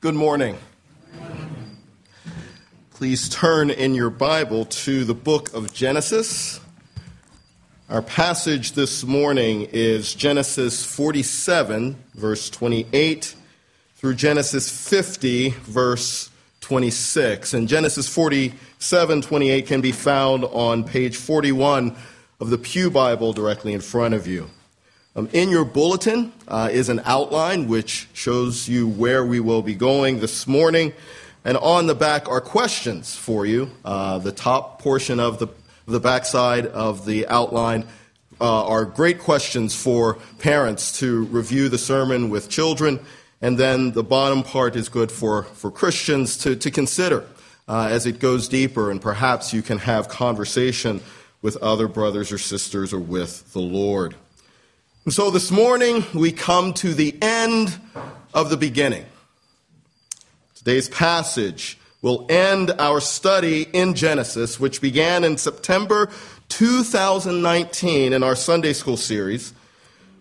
Good morning. Please turn in your Bible to the book of Genesis. Our passage this morning is Genesis 47, verse 28, through Genesis 50, verse 26. And Genesis 47, 28 can be found on page 41 of the Pew Bible directly in front of you. Um, in your bulletin uh, is an outline which shows you where we will be going this morning. And on the back are questions for you. Uh, the top portion of the, the backside of the outline uh, are great questions for parents to review the sermon with children. And then the bottom part is good for, for Christians to, to consider uh, as it goes deeper. And perhaps you can have conversation with other brothers or sisters or with the Lord. And so this morning we come to the end of the beginning. Today's passage will end our study in Genesis, which began in September 2019 in our Sunday school series,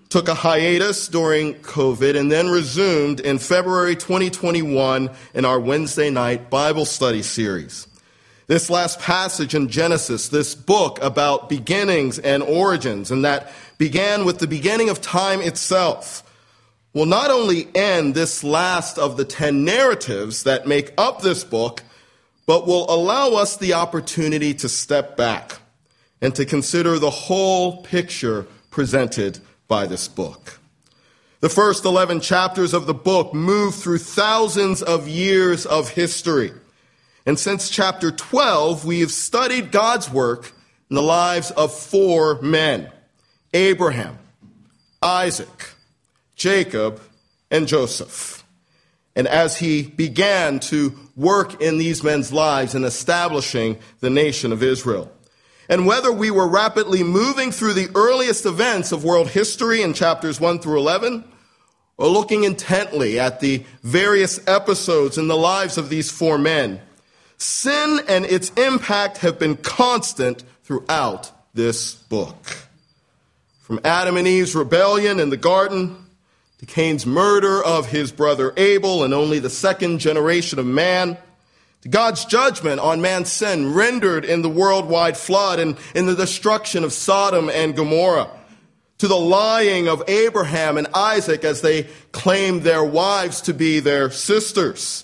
took a hiatus during COVID, and then resumed in February 2021 in our Wednesday night Bible study series. This last passage in Genesis, this book about beginnings and origins, and that began with the beginning of time itself, will not only end this last of the ten narratives that make up this book, but will allow us the opportunity to step back and to consider the whole picture presented by this book. The first 11 chapters of the book move through thousands of years of history. And since chapter 12, we have studied God's work in the lives of four men Abraham, Isaac, Jacob, and Joseph. And as he began to work in these men's lives in establishing the nation of Israel. And whether we were rapidly moving through the earliest events of world history in chapters 1 through 11, or looking intently at the various episodes in the lives of these four men, Sin and its impact have been constant throughout this book. From Adam and Eve's rebellion in the garden to Cain's murder of his brother Abel and only the second generation of man, to God's judgment on man's sin rendered in the worldwide flood and in the destruction of Sodom and Gomorrah, to the lying of Abraham and Isaac as they claimed their wives to be their sisters,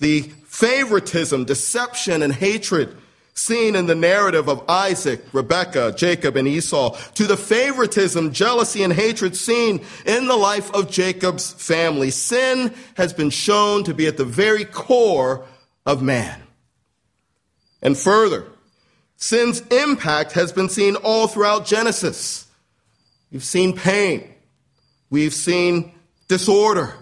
the favoritism, deception, and hatred seen in the narrative of Isaac, Rebekah, Jacob, and Esau, to the favoritism, jealousy, and hatred seen in the life of Jacob's family. Sin has been shown to be at the very core of man. And further, sin's impact has been seen all throughout Genesis. We've seen pain. We've seen disorder.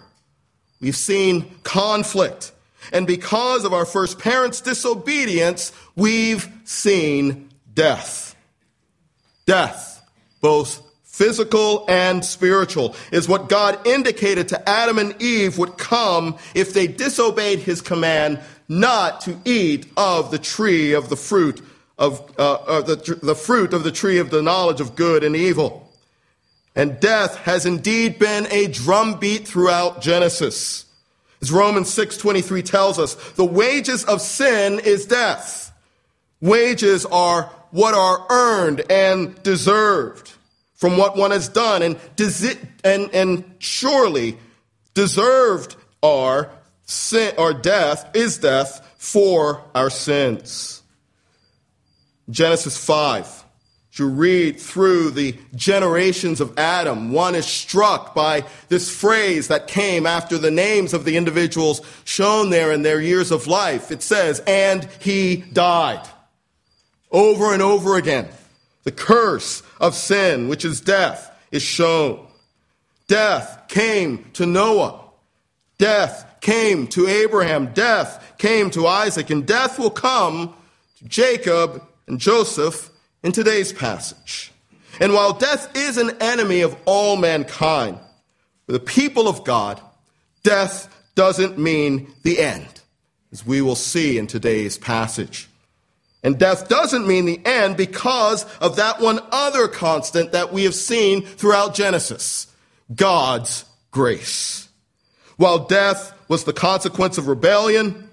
We've seen conflict. And because of our first parents' disobedience, we've seen death. Death, both physical and spiritual, is what God indicated to Adam and Eve would come if they disobeyed his command not to eat of the tree of the fruit of uh, the, the fruit of the tree of the knowledge of good and evil. And death has indeed been a drumbeat throughout Genesis. As Romans 6:23 tells us, the wages of sin is death. Wages are what are earned and deserved from what one has done and, and, and surely deserved are sin or death is death for our sins. Genesis 5 you read through the generations of Adam, one is struck by this phrase that came after the names of the individuals shown there in their years of life. It says, and he died. Over and over again, the curse of sin, which is death, is shown. Death came to Noah. Death came to Abraham. Death came to Isaac. And death will come to Jacob and Joseph in today's passage. And while death is an enemy of all mankind, for the people of God, death doesn't mean the end, as we will see in today's passage. And death doesn't mean the end because of that one other constant that we have seen throughout Genesis God's grace. While death was the consequence of rebellion,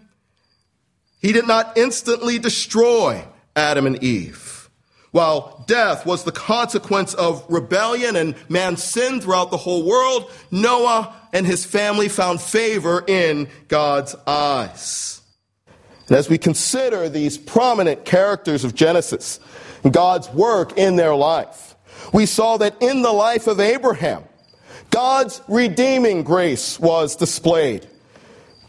he did not instantly destroy Adam and Eve. While death was the consequence of rebellion and man's sin throughout the whole world, Noah and his family found favor in God's eyes. And as we consider these prominent characters of Genesis, and God's work in their life, we saw that in the life of Abraham, God's redeeming grace was displayed.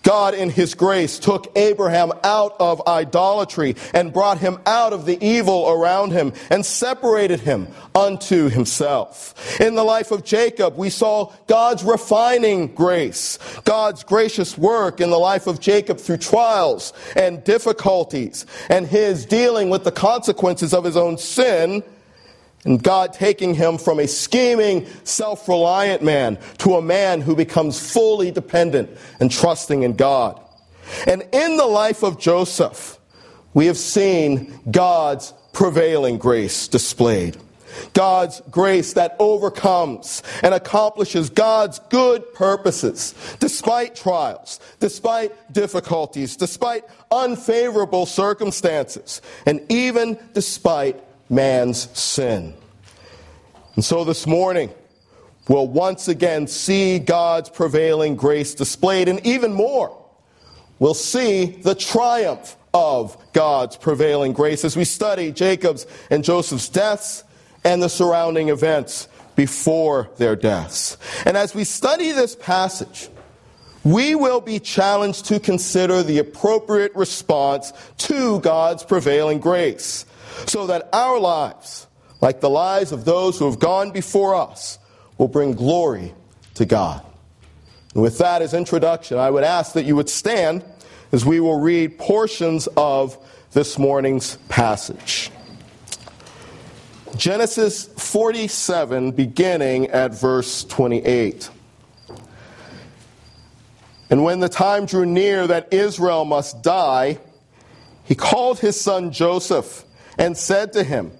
God, in His grace, took Abraham out of idolatry and brought him out of the evil around him and separated him unto Himself. In the life of Jacob, we saw God's refining grace, God's gracious work in the life of Jacob through trials and difficulties, and His dealing with the consequences of his own sin and God taking him from a scheming, self reliant man to a man who becomes fully dependent and trusting in God. And in the life of Joseph, we have seen God's prevailing grace displayed. God's grace that overcomes and accomplishes God's good purposes despite trials, despite difficulties, despite unfavorable circumstances, and even despite man's sin. And so this morning, we'll once again see God's prevailing grace displayed, and even more, we'll see the triumph of God's prevailing grace as we study Jacob's and Joseph's deaths and the surrounding events before their deaths. And as we study this passage, we will be challenged to consider the appropriate response to God's prevailing grace so that our lives, like the lives of those who have gone before us, will bring glory to God. And with that as introduction, I would ask that you would stand as we will read portions of this morning's passage. Genesis 47, beginning at verse 28. And when the time drew near that Israel must die, he called his son Joseph and said to him,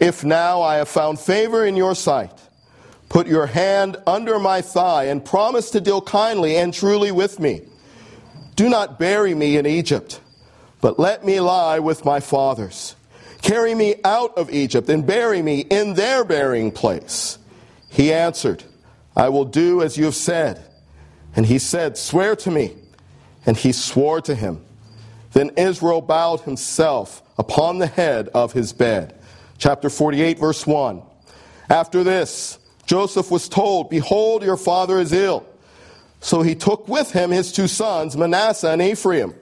If now I have found favor in your sight, put your hand under my thigh and promise to deal kindly and truly with me. Do not bury me in Egypt, but let me lie with my fathers. Carry me out of Egypt and bury me in their burying place. He answered, I will do as you have said. And he said, Swear to me. And he swore to him. Then Israel bowed himself upon the head of his bed. Chapter 48, verse 1. After this, Joseph was told, Behold, your father is ill. So he took with him his two sons, Manasseh and Ephraim.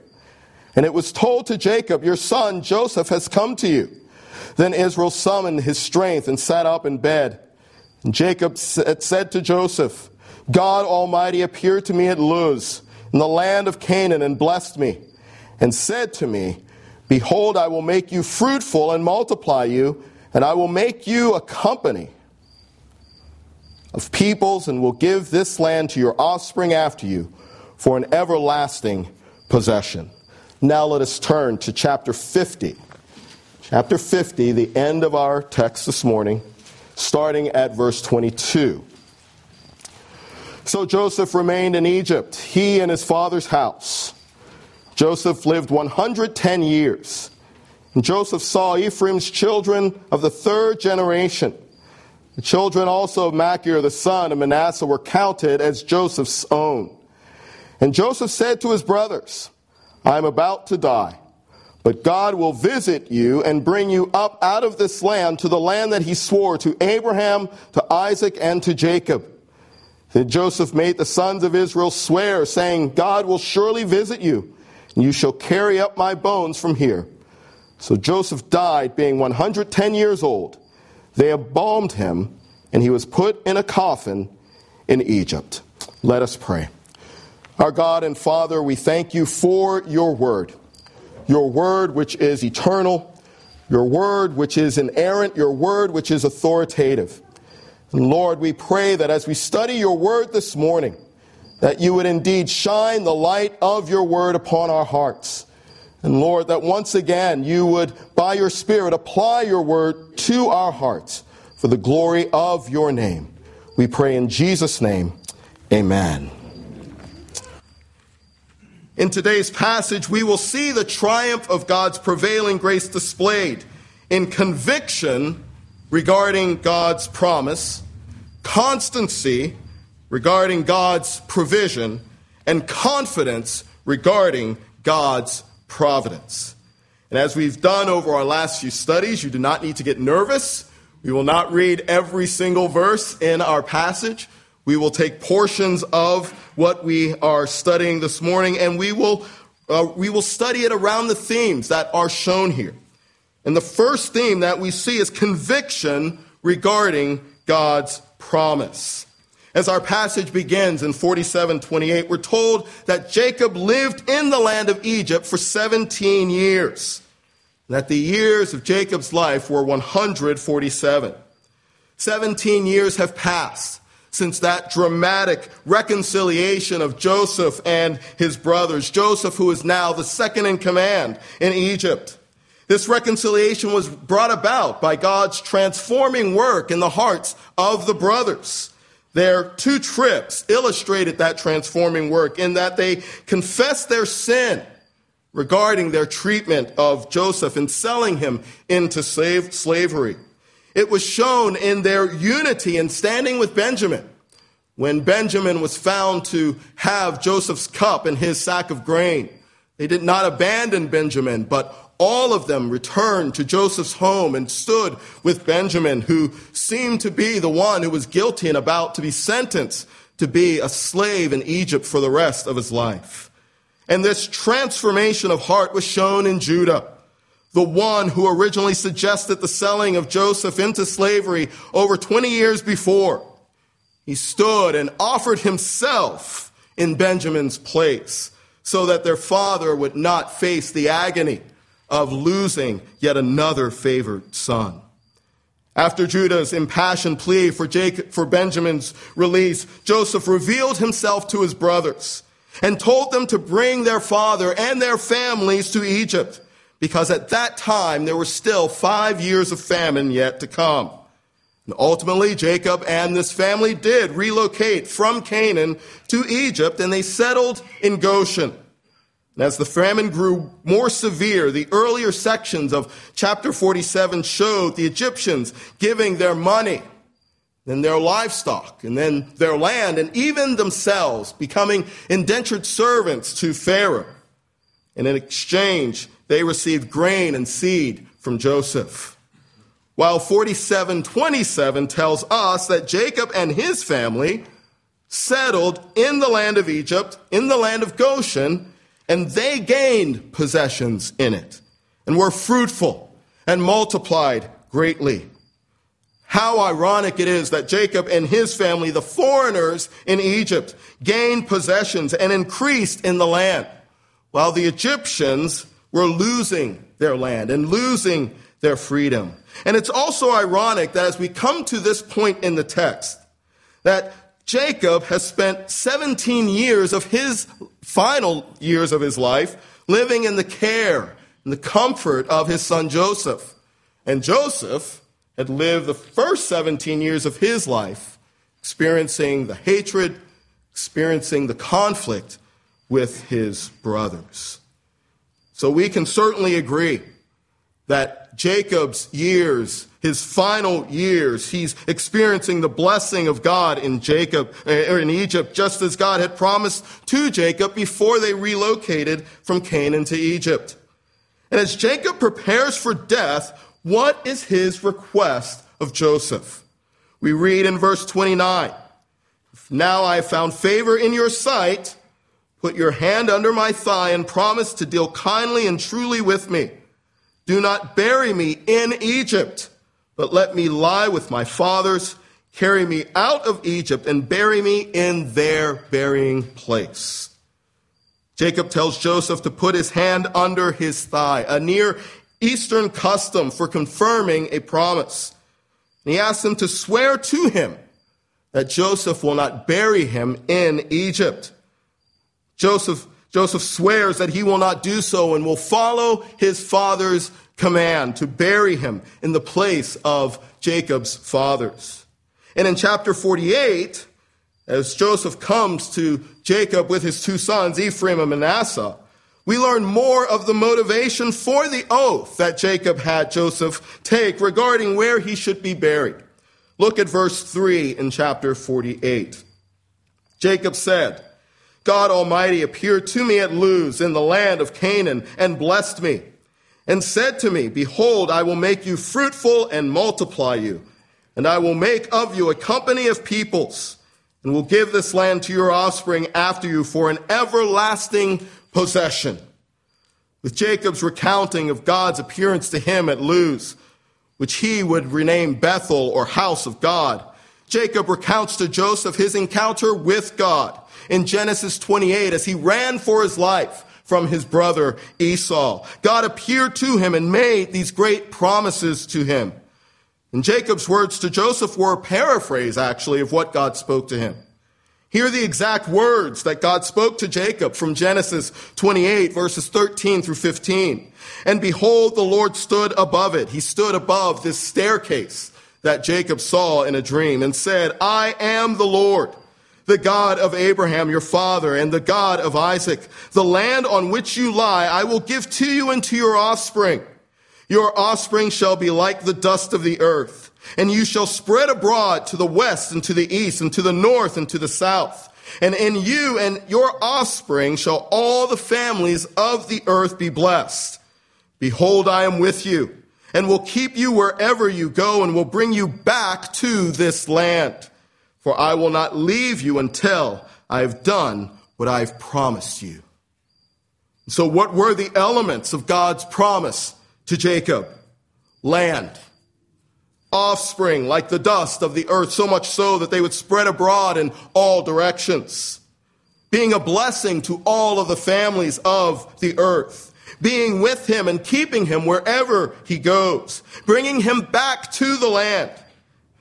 And it was told to Jacob, Your son Joseph has come to you. Then Israel summoned his strength and sat up in bed. And Jacob said to Joseph, God Almighty appeared to me at Luz, in the land of Canaan, and blessed me, and said to me, Behold, I will make you fruitful and multiply you, and I will make you a company of peoples, and will give this land to your offspring after you for an everlasting possession. Now let us turn to chapter 50. Chapter 50, the end of our text this morning, starting at verse 22. So Joseph remained in Egypt, he and his father's house. Joseph lived 110 years. And Joseph saw Ephraim's children of the third generation. The children also of Machir, the son of Manasseh, were counted as Joseph's own. And Joseph said to his brothers, I am about to die, but God will visit you and bring you up out of this land to the land that he swore to Abraham, to Isaac, and to Jacob. Then Joseph made the sons of Israel swear, saying, God will surely visit you and you shall carry up my bones from here. So Joseph died, being 110 years old. They embalmed him, and he was put in a coffin in Egypt. Let us pray. Our God and Father, we thank you for your word, your word which is eternal, your word which is inerrant, your word which is authoritative. And Lord, we pray that as we study your word this morning, that you would indeed shine the light of your word upon our hearts. And Lord, that once again you would, by your Spirit, apply your word to our hearts for the glory of your name. We pray in Jesus' name, amen. In today's passage, we will see the triumph of God's prevailing grace displayed in conviction regarding God's promise, constancy regarding God's provision, and confidence regarding God's providence. And as we've done over our last few studies, you do not need to get nervous. We will not read every single verse in our passage. We will take portions of what we are studying this morning and we will, uh, we will study it around the themes that are shown here. And the first theme that we see is conviction regarding God's promise. As our passage begins in 47:28, we're told that Jacob lived in the land of Egypt for 17 years. That the years of Jacob's life were 147. 17 years have passed since that dramatic reconciliation of Joseph and his brothers. Joseph, who is now the second in command in Egypt. This reconciliation was brought about by God's transforming work in the hearts of the brothers. Their two trips illustrated that transforming work in that they confessed their sin regarding their treatment of Joseph and selling him into slave, slavery. It was shown in their unity in standing with Benjamin. When Benjamin was found to have Joseph's cup and his sack of grain, they did not abandon Benjamin, but all of them returned to Joseph's home and stood with Benjamin, who seemed to be the one who was guilty and about to be sentenced to be a slave in Egypt for the rest of his life. And this transformation of heart was shown in Judah the one who originally suggested the selling of Joseph into slavery over 20 years before. He stood and offered himself in Benjamin's place so that their father would not face the agony of losing yet another favored son. After Judah's impassioned plea for, Jacob, for Benjamin's release, Joseph revealed himself to his brothers and told them to bring their father and their families to Egypt because at that time there were still five years of famine yet to come. And ultimately, Jacob and this family did relocate from Canaan to Egypt and they settled in Goshen. And as the famine grew more severe, the earlier sections of chapter 47 showed the Egyptians giving their money, then their livestock, and then their land, and even themselves becoming indentured servants to Pharaoh. And in exchange, they received grain and seed from Joseph. While 4727 tells us that Jacob and his family settled in the land of Egypt, in the land of Goshen, and they gained possessions in it and were fruitful and multiplied greatly. How ironic it is that Jacob and his family, the foreigners in Egypt, gained possessions and increased in the land, while the Egyptians were losing their land and losing their freedom. And it's also ironic that as we come to this point in the text, that Jacob has spent 17 years of his final years of his life living in the care and the comfort of his son Joseph. And Joseph had lived the first 17 years of his life experiencing the hatred, experiencing the conflict with his brothers. So we can certainly agree that Jacob's years, his final years, he's experiencing the blessing of God in Jacob, eh, or in Egypt, just as God had promised to Jacob before they relocated from Canaan to Egypt. And as Jacob prepares for death, what is his request of Joseph? We read in verse 29, Now I have found favor in your sight, Put your hand under my thigh and promise to deal kindly and truly with me. Do not bury me in Egypt, but let me lie with my fathers. Carry me out of Egypt and bury me in their burying place. Jacob tells Joseph to put his hand under his thigh, a near Eastern custom for confirming a promise. And he asks him to swear to him that Joseph will not bury him in Egypt. Joseph, Joseph swears that he will not do so and will follow his father's command to bury him in the place of Jacob's fathers. And in chapter 48, as Joseph comes to Jacob with his two sons, Ephraim and Manasseh, we learn more of the motivation for the oath that Jacob had Joseph take regarding where he should be buried. Look at verse 3 in chapter 48. Jacob said, God Almighty appeared to me at Luz in the land of Canaan and blessed me and said to me, Behold, I will make you fruitful and multiply you, and I will make of you a company of peoples, and will give this land to your offspring after you for an everlasting possession. With Jacob's recounting of God's appearance to him at Luz, which he would rename Bethel or house of God, Jacob recounts to Joseph his encounter with God in Genesis 28 as he ran for his life from his brother Esau. God appeared to him and made these great promises to him. And Jacob's words to Joseph were a paraphrase, actually, of what God spoke to him. Hear the exact words that God spoke to Jacob from Genesis 28, verses 13 through 15. And behold, the Lord stood above it. He stood above this staircase that Jacob saw in a dream and said, I am the Lord the God of Abraham, your father, and the God of Isaac. The land on which you lie, I will give to you and to your offspring. Your offspring shall be like the dust of the earth, and you shall spread abroad to the west and to the east and to the north and to the south. And in you and your offspring shall all the families of the earth be blessed. Behold, I am with you and will keep you wherever you go and will bring you back to this land for I will not leave you until I have done what I've promised you. So, what were the elements of God's promise to Jacob? Land, offspring like the dust of the earth, so much so that they would spread abroad in all directions, being a blessing to all of the families of the earth, being with him and keeping him wherever he goes, bringing him back to the land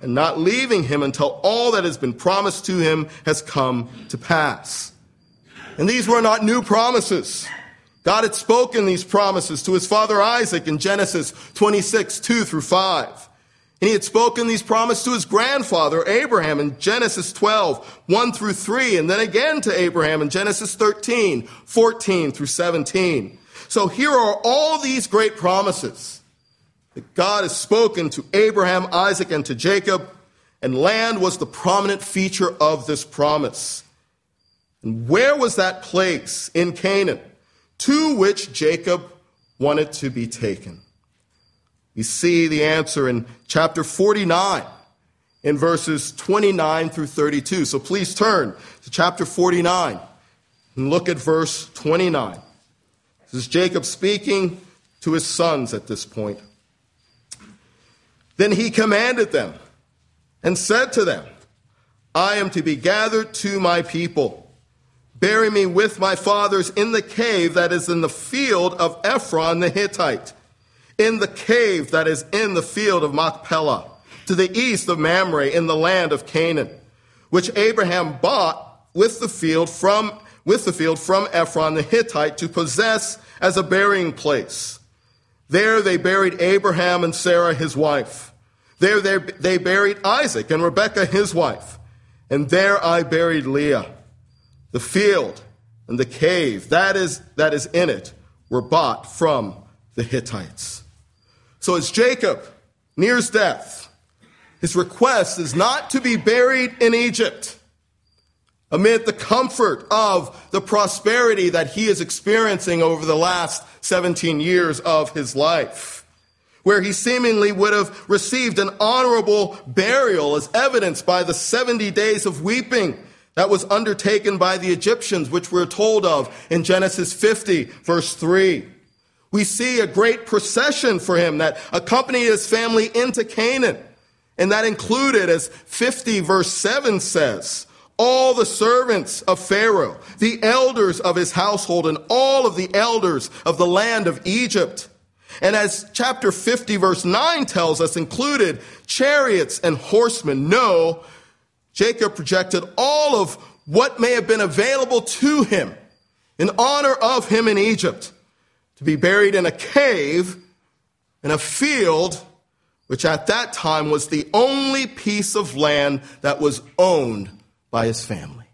and not leaving him until all that has been promised to him has come to pass. And these were not new promises. God had spoken these promises to his father Isaac in Genesis 26, 2 through 5. And he had spoken these promises to his grandfather Abraham in Genesis 12, 1 through 3, and then again to Abraham in Genesis 13, 14 through 17. So here are all these great promises that God has spoken to Abraham, Isaac, and to Jacob, and land was the prominent feature of this promise. And where was that place in Canaan to which Jacob wanted to be taken? We see the answer in chapter 49 in verses 29 through 32. So please turn to chapter 49 and look at verse 29. This is Jacob speaking to his sons at this point. Then he commanded them and said to them, I am to be gathered to my people. Bury me with my fathers in the cave that is in the field of Ephron the Hittite, in the cave that is in the field of Machpelah, to the east of Mamre in the land of Canaan, which Abraham bought with the field from with the field from Ephron the Hittite to possess as a burying place. There they buried Abraham and Sarah, his wife. There they buried Isaac and Rebekah, his wife. And there I buried Leah. The field and the cave that is, that is in it were bought from the Hittites. So as Jacob nears death, his request is not to be buried in Egypt amid the comfort of the prosperity that he is experiencing over the last 17 years of his life, where he seemingly would have received an honorable burial as evidenced by the 70 days of weeping that was undertaken by the Egyptians, which we're told of in Genesis 50, verse 3. We see a great procession for him that accompanied his family into Canaan. And that included, as 50 verse 7 says, all the servants of Pharaoh, the elders of his household, and all of the elders of the land of Egypt. And as chapter 50 verse 9 tells us, included chariots and horsemen. No, Jacob projected all of what may have been available to him in honor of him in Egypt to be buried in a cave in a field which at that time was the only piece of land that was owned by his family.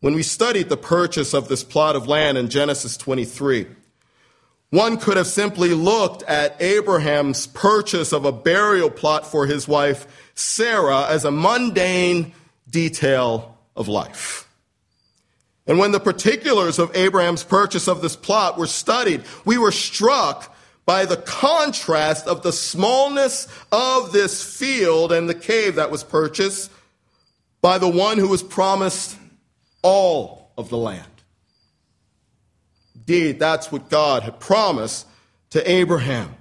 when we studied the purchase of this plot of land in Genesis 23. One could have simply looked at Abraham's purchase of a burial plot for his wife Sarah as a mundane detail of life. And when the particulars of Abraham's purchase of this plot were studied, we were struck by the contrast of the smallness of this field and the cave that was purchased by the one who was promised all of the land. Indeed, that's what God had promised to Abraham.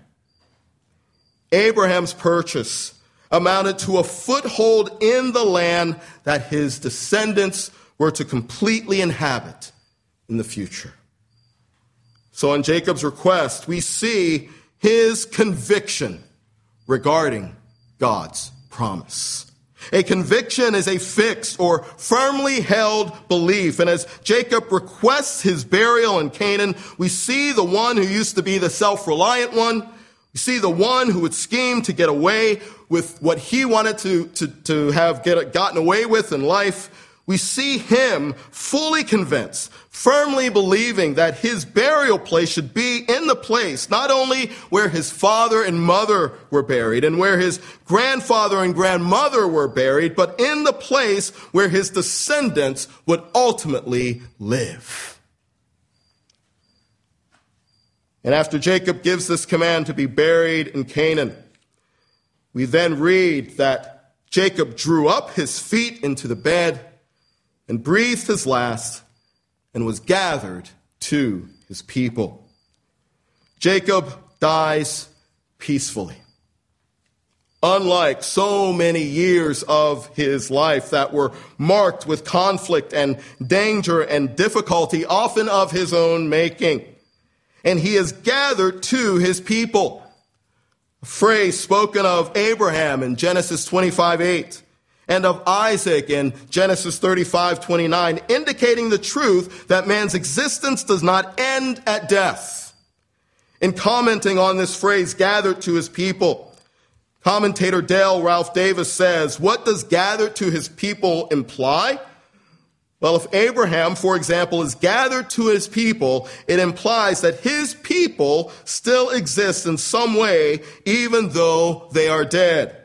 Abraham's purchase amounted to a foothold in the land that his descendants were to completely inhabit in the future. So, on Jacob's request, we see his conviction regarding God's promise. A conviction is a fixed or firmly held belief. And as Jacob requests his burial in Canaan, we see the one who used to be the self-reliant one. We see the one who would scheme to get away with what he wanted to, to, to have get, gotten away with in life we see him fully convinced, firmly believing that his burial place should be in the place not only where his father and mother were buried and where his grandfather and grandmother were buried, but in the place where his descendants would ultimately live. And after Jacob gives this command to be buried in Canaan, we then read that Jacob drew up his feet into the bed and breathed his last and was gathered to his people. Jacob dies peacefully. Unlike so many years of his life that were marked with conflict and danger and difficulty, often of his own making. And he is gathered to his people. A phrase spoken of Abraham in Genesis 25 8 and of Isaac in Genesis 35, 29, indicating the truth that man's existence does not end at death. In commenting on this phrase, gathered to his people, commentator Dale Ralph Davis says, what does gathered to his people imply? Well, if Abraham, for example, is gathered to his people, it implies that his people still exist in some way, even though they are dead.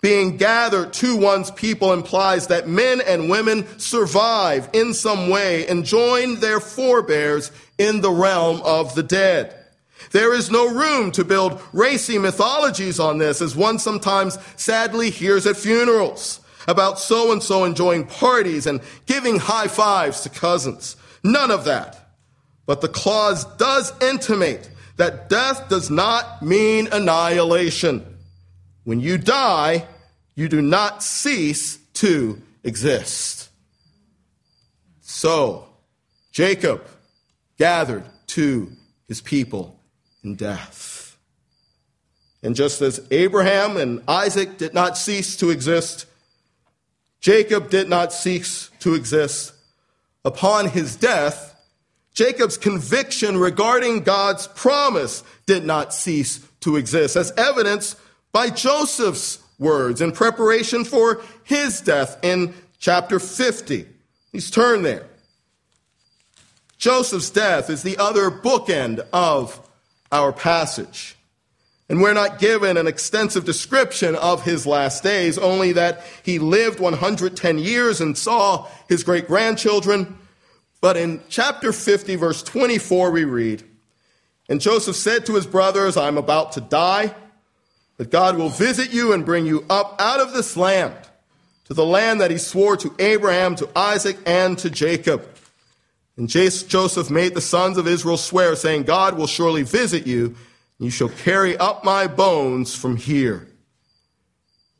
Being gathered to one's people implies that men and women survive in some way and join their forebears in the realm of the dead. There is no room to build racy mythologies on this, as one sometimes sadly hears at funerals about so and so enjoying parties and giving high fives to cousins. None of that. But the clause does intimate that death does not mean annihilation. When you die, you do not cease to exist. So, Jacob gathered to his people in death. And just as Abraham and Isaac did not cease to exist, Jacob did not cease to exist. Upon his death, Jacob's conviction regarding God's promise did not cease to exist, as evidenced by Joseph's words in preparation for his death in chapter 50. He's turned there. Joseph's death is the other bookend of our passage. And we're not given an extensive description of his last days, only that he lived 110 years and saw his great grandchildren. But in chapter 50, verse 24, we read, And Joseph said to his brothers, I'm about to die that God will visit you and bring you up out of this land to the land that he swore to Abraham, to Isaac, and to Jacob. And Joseph made the sons of Israel swear, saying, God will surely visit you, and you shall carry up my bones from here.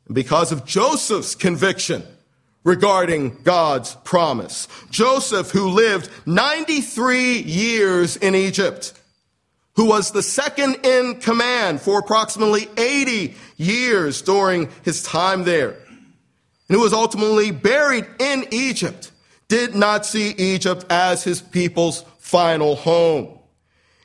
And because of Joseph's conviction regarding God's promise, Joseph, who lived 93 years in Egypt, who was the second in command for approximately 80 years during his time there, and who was ultimately buried in Egypt, did not see Egypt as his people's final home.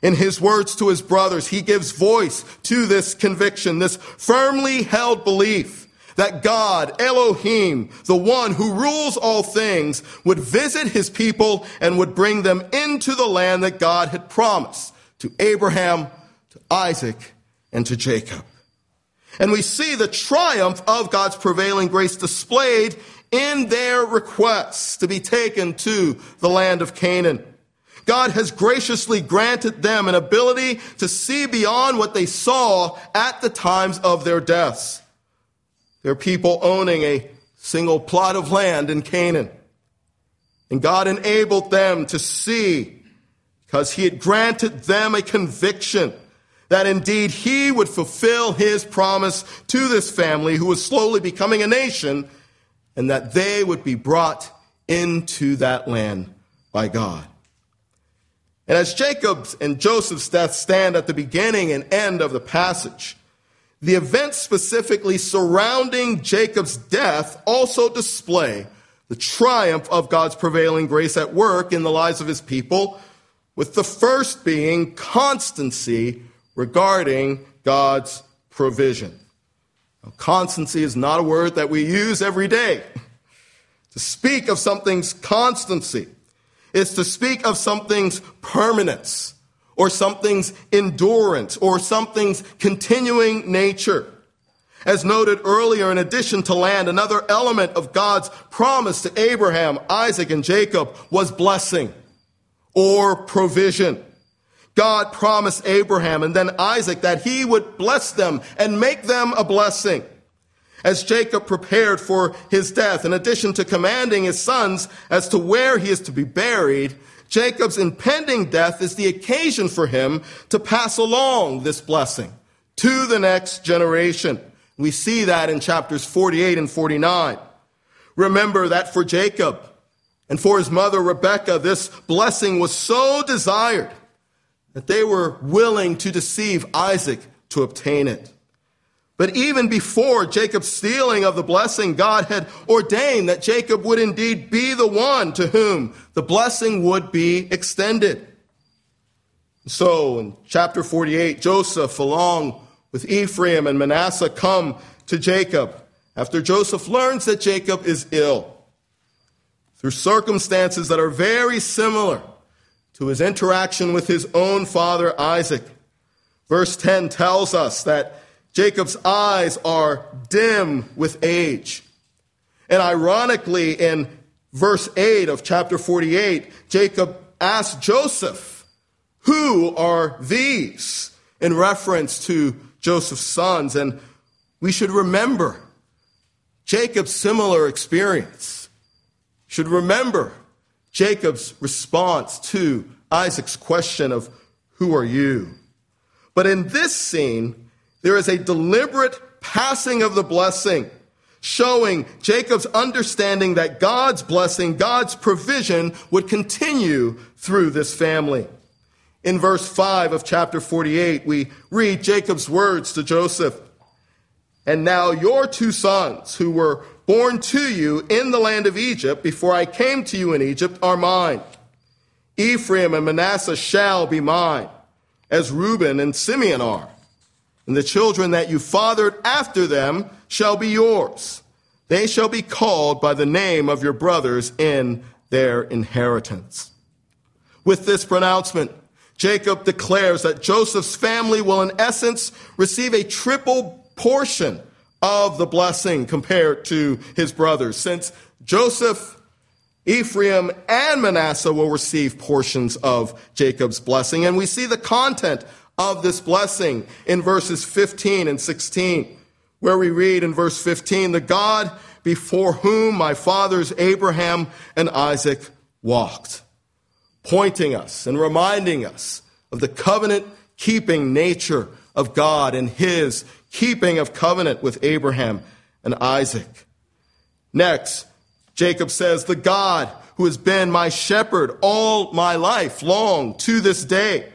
In his words to his brothers, he gives voice to this conviction, this firmly held belief that God, Elohim, the one who rules all things, would visit his people and would bring them into the land that God had promised to Abraham, to Isaac, and to Jacob. And we see the triumph of God's prevailing grace displayed in their requests to be taken to the land of Canaan. God has graciously granted them an ability to see beyond what they saw at the times of their deaths. They're people owning a single plot of land in Canaan. And God enabled them to see because he had granted them a conviction that indeed he would fulfill his promise to this family who was slowly becoming a nation and that they would be brought into that land by God. And as Jacob's and Joseph's death stand at the beginning and end of the passage, the events specifically surrounding Jacob's death also display the triumph of God's prevailing grace at work in the lives of his people, with the first being constancy regarding God's provision. Now, constancy is not a word that we use every day. To speak of something's constancy is to speak of something's permanence or something's endurance or something's continuing nature. As noted earlier, in addition to land, another element of God's promise to Abraham, Isaac, and Jacob was blessing or provision. God promised Abraham and then Isaac that he would bless them and make them a blessing as Jacob prepared for his death. In addition to commanding his sons as to where he is to be buried, Jacob's impending death is the occasion for him to pass along this blessing to the next generation. We see that in chapters 48 and 49. Remember that for Jacob and for his mother Rebekah, this blessing was so desired that they were willing to deceive Isaac to obtain it. But even before Jacob's stealing of the blessing, God had ordained that Jacob would indeed be the one to whom the blessing would be extended. So in chapter 48, Joseph, along with Ephraim and Manasseh, come to Jacob after Joseph learns that Jacob is ill. Through circumstances that are very similar to his interaction with his own father Isaac. Verse 10 tells us that Jacob's eyes are dim with age. And ironically, in verse 8 of chapter 48, Jacob asks Joseph, Who are these? in reference to Joseph's sons. And we should remember Jacob's similar experience. Should remember Jacob's response to Isaac's question of, Who are you? But in this scene, there is a deliberate passing of the blessing, showing Jacob's understanding that God's blessing, God's provision would continue through this family. In verse 5 of chapter 48, we read Jacob's words to Joseph. And now your two sons, who were born to you in the land of Egypt before I came to you in Egypt, are mine. Ephraim and Manasseh shall be mine, as Reuben and Simeon are and the children that you fathered after them shall be yours. They shall be called by the name of your brothers in their inheritance. With this pronouncement, Jacob declares that Joseph's family will, in essence, receive a triple portion of the blessing compared to his brothers, since Joseph, Ephraim, and Manasseh will receive portions of Jacob's blessing. And we see the content of this blessing in verses 15 and 16, where we read in verse 15, the God before whom my fathers Abraham and Isaac walked, pointing us and reminding us of the covenant keeping nature of God and his keeping of covenant with Abraham and Isaac. Next, Jacob says, the God who has been my shepherd all my life long to this day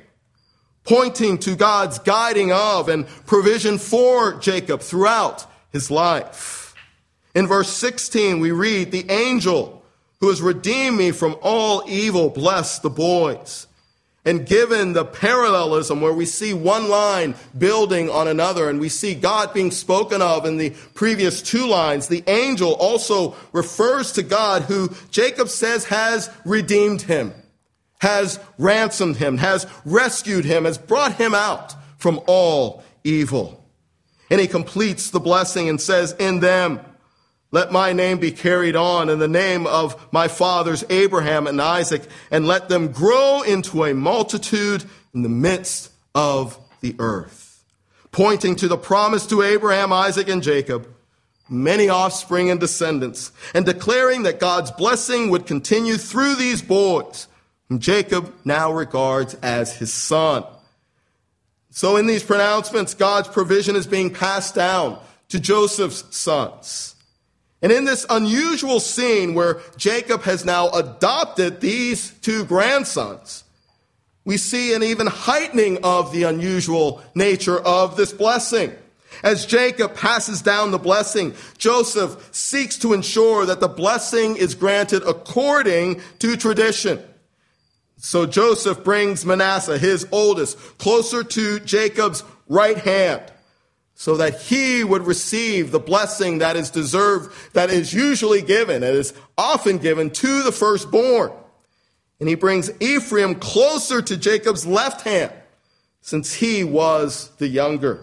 pointing to God's guiding of and provision for Jacob throughout his life. In verse 16, we read, The angel who has redeemed me from all evil, bless the boys. And given the parallelism where we see one line building on another and we see God being spoken of in the previous two lines, the angel also refers to God who Jacob says has redeemed him, has ransomed him, has rescued him, has brought him out from all evil. And he completes the blessing and says, In them, let my name be carried on in the name of my fathers Abraham and Isaac, and let them grow into a multitude in the midst of the earth. Pointing to the promise to Abraham, Isaac, and Jacob, many offspring and descendants, and declaring that God's blessing would continue through these boys, whom Jacob now regards as his son. So in these pronouncements, God's provision is being passed down to Joseph's sons. And in this unusual scene where Jacob has now adopted these two grandsons, we see an even heightening of the unusual nature of this blessing. As Jacob passes down the blessing, Joseph seeks to ensure that the blessing is granted according to tradition. So Joseph brings Manasseh, his oldest, closer to Jacob's right hand so that he would receive the blessing that is deserved, that is usually given, that is often given to the firstborn. And he brings Ephraim closer to Jacob's left hand, since he was the younger.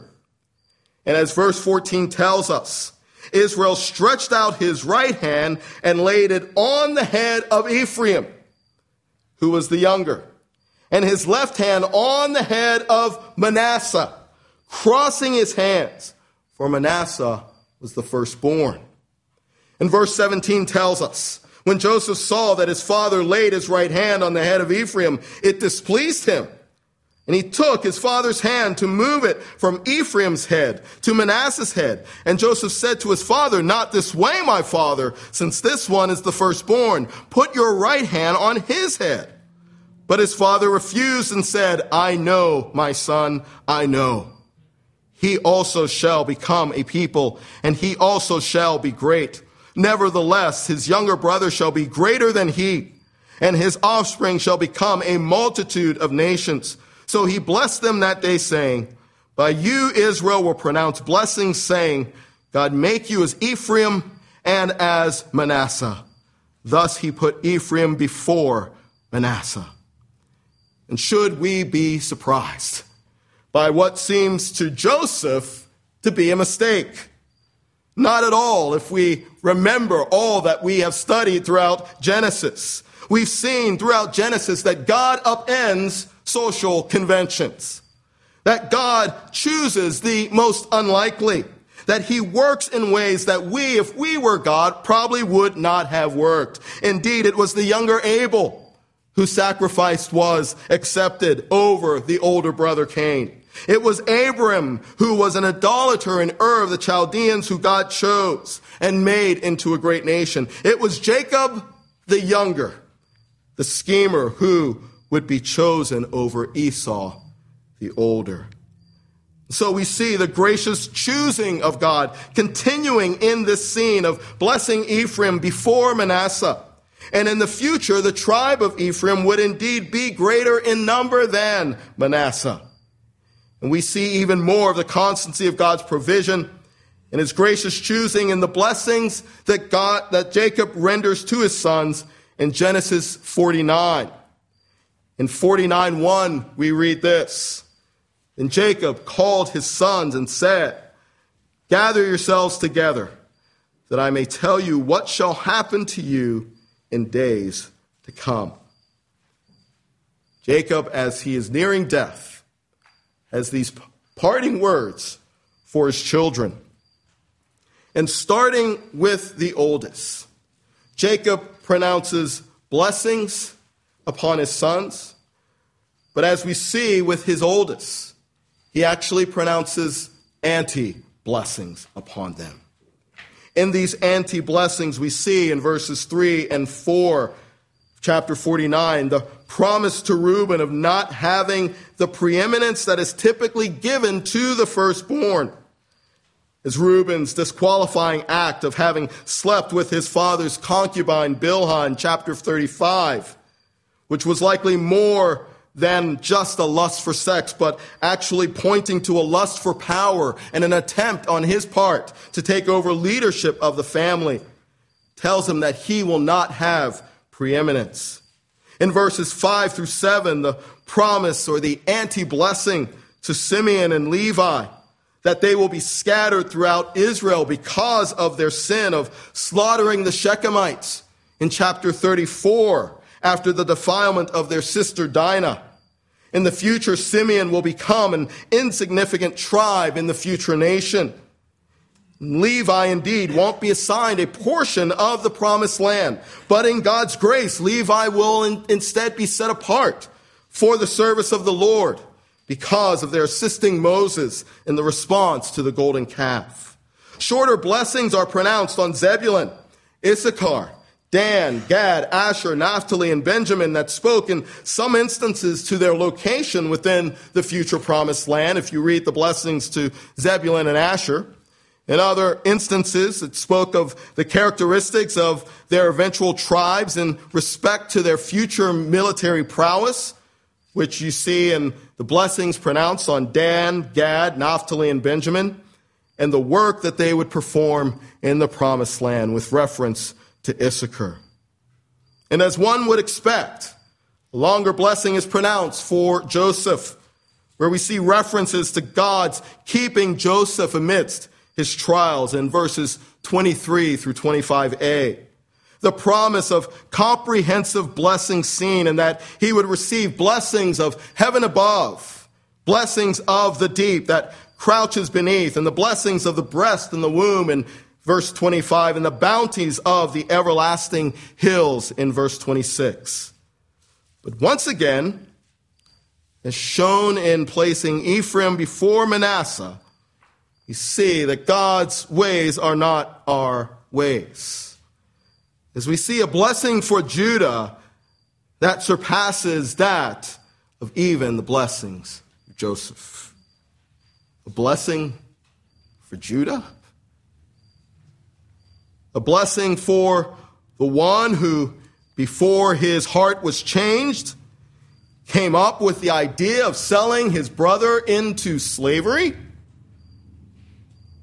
And as verse 14 tells us, Israel stretched out his right hand and laid it on the head of Ephraim, who was the younger, and his left hand on the head of Manasseh crossing his hands, for Manasseh was the firstborn. And verse 17 tells us, when Joseph saw that his father laid his right hand on the head of Ephraim, it displeased him. And he took his father's hand to move it from Ephraim's head to Manasseh's head. And Joseph said to his father, Not this way, my father, since this one is the firstborn. Put your right hand on his head. But his father refused and said, I know, my son, I know he also shall become a people, and he also shall be great. Nevertheless, his younger brother shall be greater than he, and his offspring shall become a multitude of nations. So he blessed them that day, saying, By you Israel will pronounce blessings, saying, God make you as Ephraim and as Manasseh. Thus he put Ephraim before Manasseh. And should we be surprised? By what seems to Joseph to be a mistake. Not at all if we remember all that we have studied throughout Genesis. We've seen throughout Genesis that God upends social conventions, that God chooses the most unlikely, that he works in ways that we, if we were God, probably would not have worked. Indeed, it was the younger Abel whose sacrifice was accepted over the older brother Cain. It was Abram who was an idolater in Ur of the Chaldeans who God chose and made into a great nation. It was Jacob the younger, the schemer who would be chosen over Esau the older. So we see the gracious choosing of God continuing in this scene of blessing Ephraim before Manasseh. And in the future, the tribe of Ephraim would indeed be greater in number than Manasseh. And we see even more of the constancy of God's provision and his gracious choosing and the blessings that God, that Jacob renders to his sons in Genesis 49. In 49:1 we read this. And Jacob called his sons and said, Gather yourselves together, that I may tell you what shall happen to you in days to come. Jacob, as he is nearing death, as these parting words for his children. And starting with the oldest, Jacob pronounces blessings upon his sons. But as we see with his oldest, he actually pronounces anti blessings upon them. In these anti blessings, we see in verses 3 and 4 chapter 49, the promise to Reuben of not having the preeminence that is typically given to the firstborn. Is Reuben's disqualifying act of having slept with his father's concubine Bilhah chapter 35, which was likely more than just a lust for sex, but actually pointing to a lust for power and an attempt on his part to take over leadership of the family, tells him that he will not have preeminence. In verses 5 through 7, the promise or the anti blessing to Simeon and Levi that they will be scattered throughout Israel because of their sin of slaughtering the Shechemites in chapter 34 after the defilement of their sister Dinah. In the future, Simeon will become an insignificant tribe in the future nation. Levi indeed won't be assigned a portion of the promised land, but in God's grace, Levi will in, instead be set apart for the service of the Lord because of their assisting Moses in the response to the golden calf. Shorter blessings are pronounced on Zebulun, Issachar, Dan, Gad, Asher, Naphtali, and Benjamin that spoke in some instances to their location within the future promised land. If you read the blessings to Zebulun and Asher, in other instances, it spoke of the characteristics of their eventual tribes in respect to their future military prowess, which you see in the blessings pronounced on Dan, Gad, Naphtali, and Benjamin, and the work that they would perform in the promised land with reference to Issachar. And as one would expect, a longer blessing is pronounced for Joseph, where we see references to God's keeping Joseph amidst his trials in verses 23 through 25a. The promise of comprehensive blessing seen and that he would receive blessings of heaven above, blessings of the deep that crouches beneath, and the blessings of the breast and the womb in verse 25, and the bounties of the everlasting hills in verse 26. But once again, as shown in placing Ephraim before Manasseh, you see that God's ways are not our ways. As we see a blessing for Judah that surpasses that of even the blessings of Joseph. A blessing for Judah? A blessing for the one who, before his heart was changed, came up with the idea of selling his brother into slavery?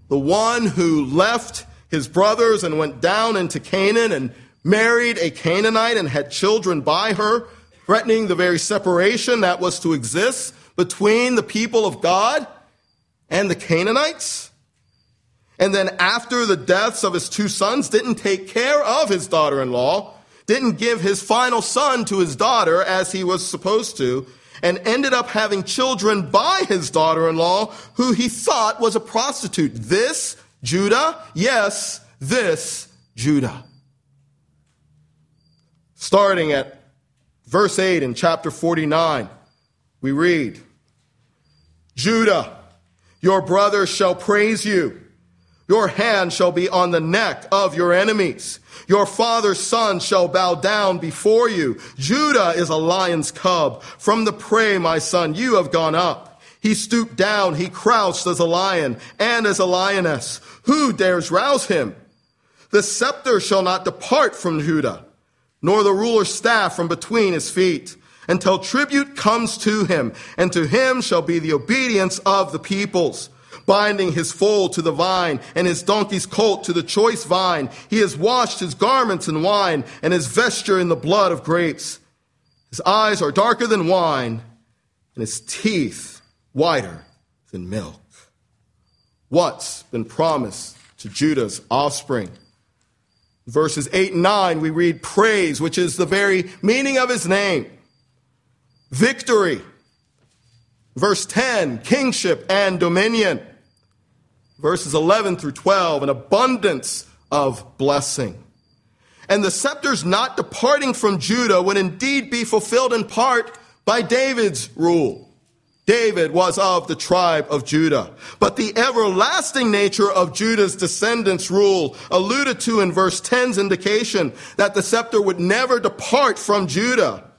The one who left his brothers and went down into Canaan and married a Canaanite and had children by her, threatening the very separation that was to exist between the people of God and the Canaanites. And then after the deaths of his two sons, didn't take care of his daughter-in-law, didn't give his final son to his daughter as he was supposed to, and ended up having children by his daughter in law, who he thought was a prostitute. This Judah? Yes, this Judah. Starting at verse 8 in chapter 49, we read Judah, your brothers shall praise you. Your hand shall be on the neck of your enemies. Your father's son shall bow down before you. Judah is a lion's cub. From the prey, my son, you have gone up. He stooped down. He crouched as a lion and as a lioness. Who dares rouse him? The scepter shall not depart from Judah, nor the ruler's staff from between his feet until tribute comes to him, and to him shall be the obedience of the peoples binding his foal to the vine and his donkey's colt to the choice vine. He has washed his garments in wine and his vesture in the blood of grapes. His eyes are darker than wine and his teeth whiter than milk. What's been promised to Judah's offspring? Verses 8 and 9, we read praise, which is the very meaning of his name. Victory. Verse 10, kingship and dominion verses 11 through 12, an abundance of blessing. And the scepter's not departing from Judah would indeed be fulfilled in part by David's rule. David was of the tribe of Judah. But the everlasting nature of Judah's descendants' rule alluded to in verse 10's indication that the scepter would never depart from Judah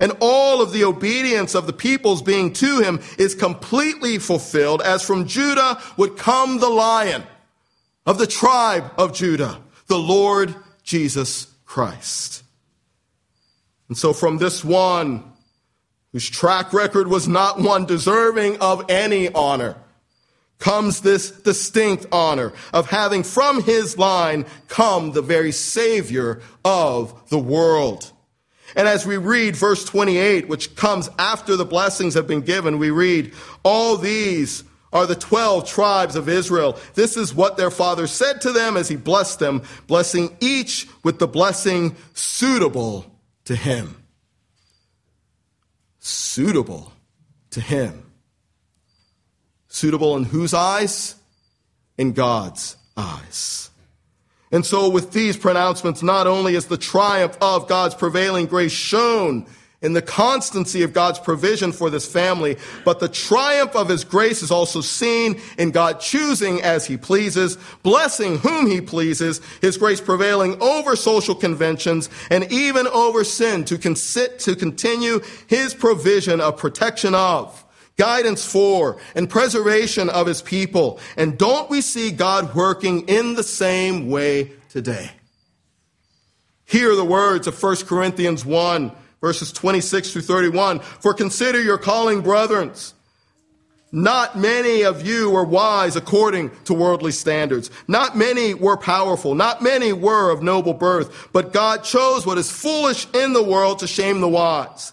and all of the obedience of the peoples being to him is completely fulfilled, as from Judah would come the lion of the tribe of Judah, the Lord Jesus Christ. And so from this one whose track record was not one deserving of any honor, comes this distinct honor of having from his line come the very Savior of the world. And as we read verse 28, which comes after the blessings have been given, we read, All these are the 12 tribes of Israel. This is what their father said to them as he blessed them, blessing each with the blessing suitable to him. Suitable to him. Suitable in whose eyes? In God's eyes. And so, with these pronouncements, not only is the triumph of God's prevailing grace shown in the constancy of God's provision for this family, but the triumph of His grace is also seen in God choosing as He pleases, blessing whom He pleases, His grace prevailing over social conventions and even over sin to, consit, to continue His provision of protection of guidance for, and preservation of his people. And don't we see God working in the same way today? Hear the words of 1 Corinthians 1, verses 26 through 31. For consider your calling, brethren. Not many of you were wise according to worldly standards. Not many were powerful. Not many were of noble birth. But God chose what is foolish in the world to shame the wise.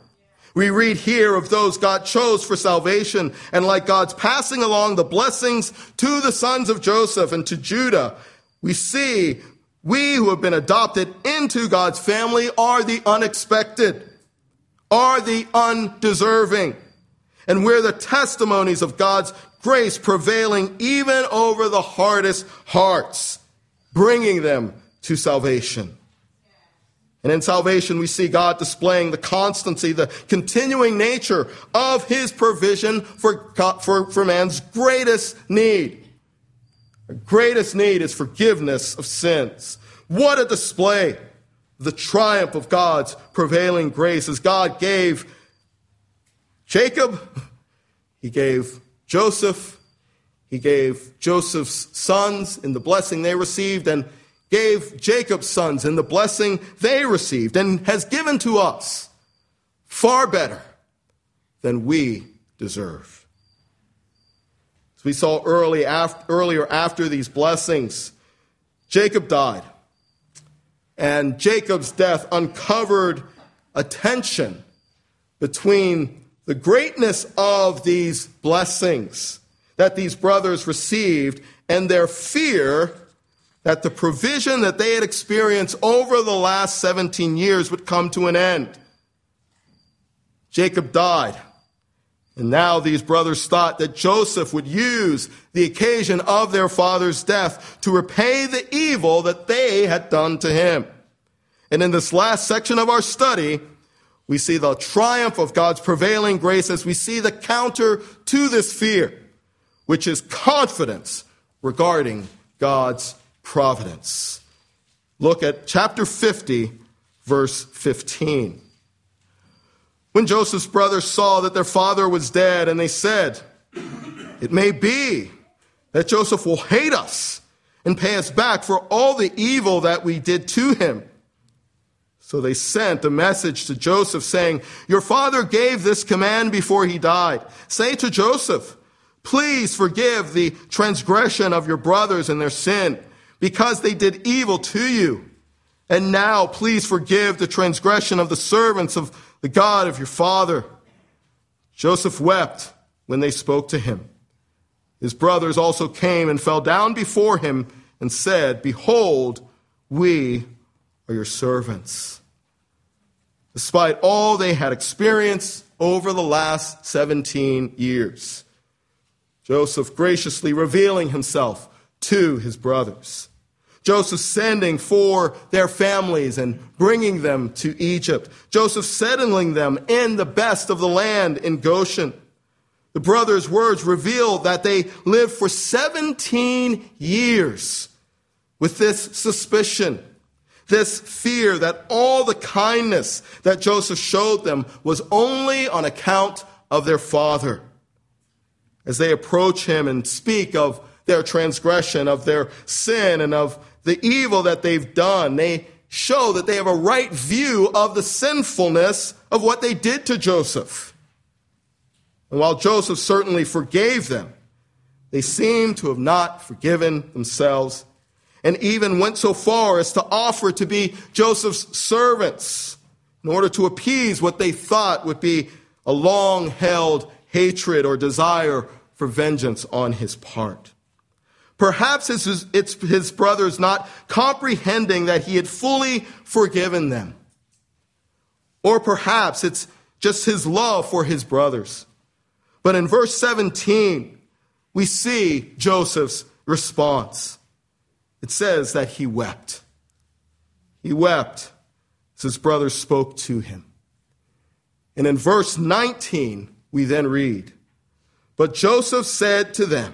We read here of those God chose for salvation, and like God's passing along the blessings to the sons of Joseph and to Judah, we see we who have been adopted into God's family are the unexpected, are the undeserving. And we're the testimonies of God's grace prevailing even over the hardest hearts, bringing them to salvation. And in salvation, we see God displaying the constancy, the continuing nature of his provision for, for, for man's greatest need. The greatest need is forgiveness of sins. What a display! The triumph of God's prevailing grace as God gave Jacob, he gave Joseph, he gave Joseph's sons in the blessing they received, and gave Jacob's sons in the blessing they received and has given to us far better than we deserve. As we saw early after, earlier after these blessings, Jacob died. And Jacob's death uncovered a tension between the greatness of these blessings that these brothers received and their fear that the provision that they had experienced over the last 17 years would come to an end. Jacob died. And now these brothers thought that Joseph would use the occasion of their father's death to repay the evil that they had done to him. And in this last section of our study, we see the triumph of God's prevailing grace as we see the counter to this fear, which is confidence regarding God's providence. Look at chapter 50, verse 15. When Joseph's brothers saw that their father was dead, and they said, It may be that Joseph will hate us and pay us back for all the evil that we did to him. So they sent a message to Joseph saying, Your father gave this command before he died. Say to Joseph, Please forgive the transgression of your brothers and their sin because they did evil to you. And now please forgive the transgression of the servants of the God of your father. Joseph wept when they spoke to him. His brothers also came and fell down before him and said, Behold, we are your servants. Despite all they had experienced over the last 17 years, Joseph graciously revealing himself to his brothers. Joseph sending for their families and bringing them to Egypt. Joseph settling them in the best of the land in Goshen. The brothers' words reveal that they lived for 17 years with this suspicion, this fear that all the kindness that Joseph showed them was only on account of their father. As they approach him and speak of their transgression, of their sin, and of the evil that they've done, they show that they have a right view of the sinfulness of what they did to Joseph. And while Joseph certainly forgave them, they seem to have not forgiven themselves and even went so far as to offer to be Joseph's servants in order to appease what they thought would be a long held hatred or desire for vengeance on his part. Perhaps it's his, it's his brothers not comprehending that he had fully forgiven them. Or perhaps it's just his love for his brothers. But in verse 17, we see Joseph's response. It says that he wept. He wept as his brothers spoke to him. And in verse 19, we then read, But Joseph said to them,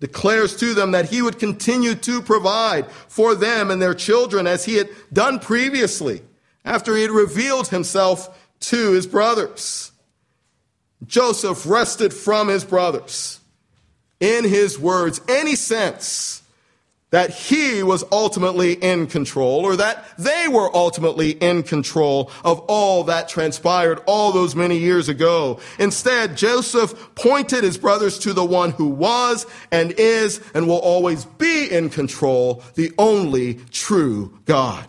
declares to them that he would continue to provide for them and their children as he had done previously after he had revealed himself to his brothers. Joseph wrested from his brothers in his words any sense that he was ultimately in control or that they were ultimately in control of all that transpired all those many years ago. Instead, Joseph pointed his brothers to the one who was and is and will always be in control, the only true God.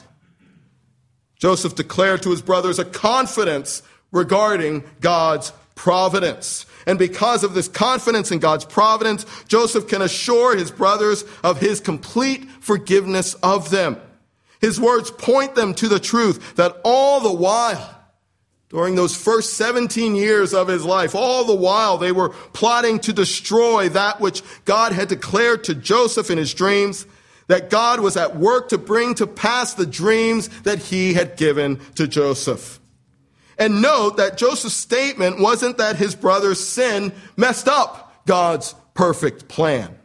Joseph declared to his brothers a confidence regarding God's providence. And because of this confidence in God's providence, Joseph can assure his brothers of his complete forgiveness of them. His words point them to the truth that all the while, during those first 17 years of his life, all the while they were plotting to destroy that which God had declared to Joseph in his dreams, that God was at work to bring to pass the dreams that he had given to Joseph. And note that Joseph's statement wasn't that his brother's sin messed up God's perfect plan.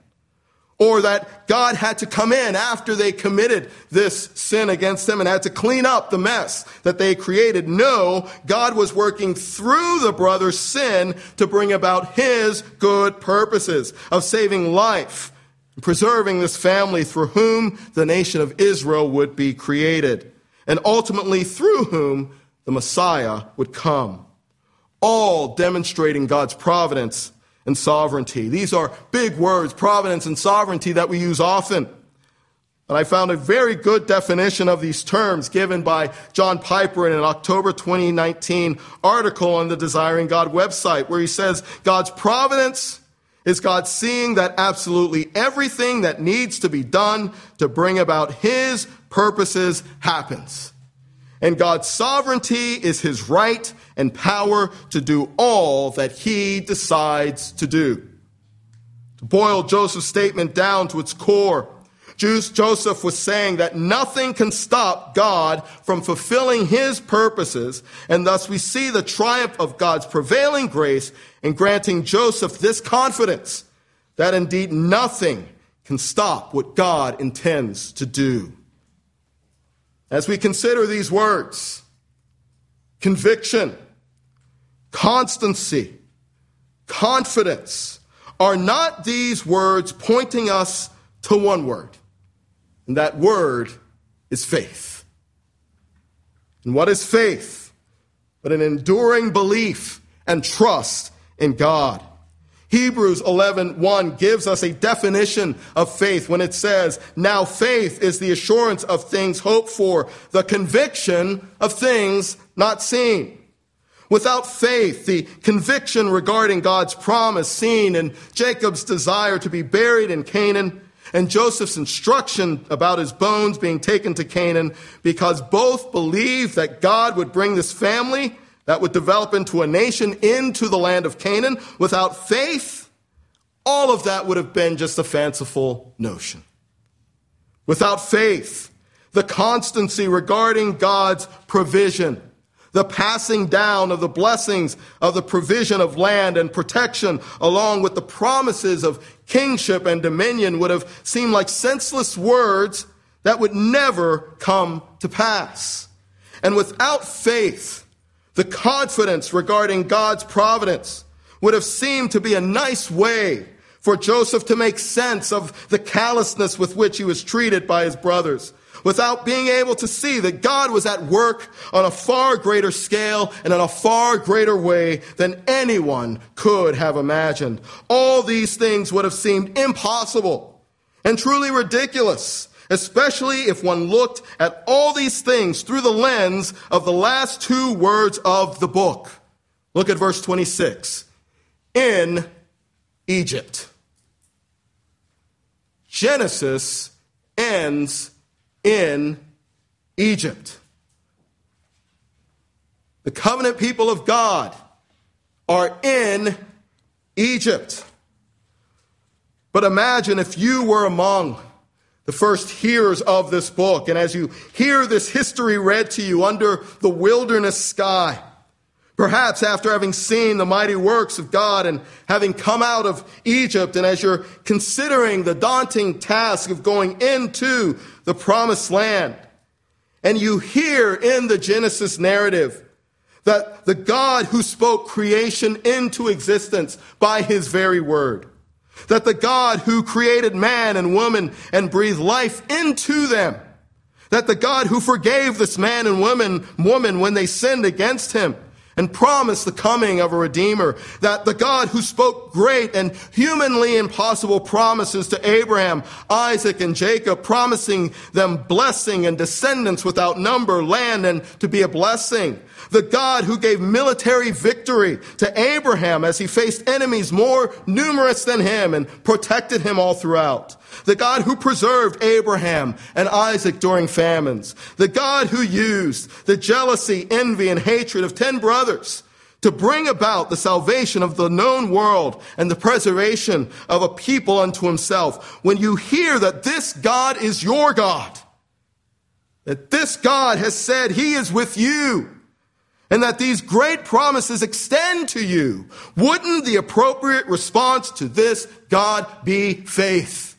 Or that God had to come in after they committed this sin against him and had to clean up the mess that they created. No, God was working through the brother's sin to bring about his good purposes of saving life preserving this family through whom the nation of Israel would be created, and ultimately through whom the Messiah would come. All demonstrating God's providence and sovereignty. These are big words, providence and sovereignty, that we use often. And I found a very good definition of these terms given by John Piper in an October 2019 article on the Desiring God website, where he says God's providence is God seeing that absolutely everything that needs to be done to bring about His purposes happens. And God's sovereignty is His right and power to do all that He decides to do. To boil Joseph's statement down to its core, Joseph was saying that nothing can stop God from fulfilling his purposes, and thus we see the triumph of God's prevailing grace in granting Joseph this confidence that indeed nothing can stop what God intends to do. As we consider these words, conviction, constancy, confidence, are not these words pointing us to one word? And that word is faith. And what is faith? But an enduring belief and trust in God. Hebrews 11:1 gives us a definition of faith when it says, "Now faith is the assurance of things hoped for, the conviction of things not seen." Without faith, the conviction regarding God's promise seen in Jacob's desire to be buried in Canaan and Joseph's instruction about his bones being taken to Canaan because both believed that God would bring this family that would develop into a nation into the land of Canaan. Without faith, all of that would have been just a fanciful notion. Without faith, the constancy regarding God's provision the passing down of the blessings of the provision of land and protection, along with the promises of kingship and dominion, would have seemed like senseless words that would never come to pass. And without faith, the confidence regarding God's providence would have seemed to be a nice way for Joseph to make sense of the callousness with which he was treated by his brothers without being able to see that God was at work on a far greater scale and in a far greater way than anyone could have imagined. All these things would have seemed impossible and truly ridiculous, especially if one looked at all these things through the lens of the last two words of the book. Look at verse 26. In Egypt. Genesis ends in Egypt. The covenant people of God are in Egypt. But imagine if you were among the first hearers of this book, and as you hear this history read to you under the wilderness sky, Perhaps after having seen the mighty works of God and having come out of Egypt, and as you're considering the daunting task of going into the promised land, and you hear in the Genesis narrative that the God who spoke creation into existence by his very word, that the God who created man and woman and breathed life into them, that the God who forgave this man and woman, woman when they sinned against him, and promised the coming of a Redeemer, that the God who spoke great and humanly impossible promises to Abraham, Isaac, and Jacob, promising them blessing and descendants without number, land, and to be a blessing. The God who gave military victory to Abraham as he faced enemies more numerous than him and protected him all throughout. The God who preserved Abraham and Isaac during famines. The God who used the jealousy, envy, and hatred of ten brothers to bring about the salvation of the known world and the preservation of a people unto himself. When you hear that this God is your God, that this God has said he is with you, and that these great promises extend to you, wouldn't the appropriate response to this God be faith?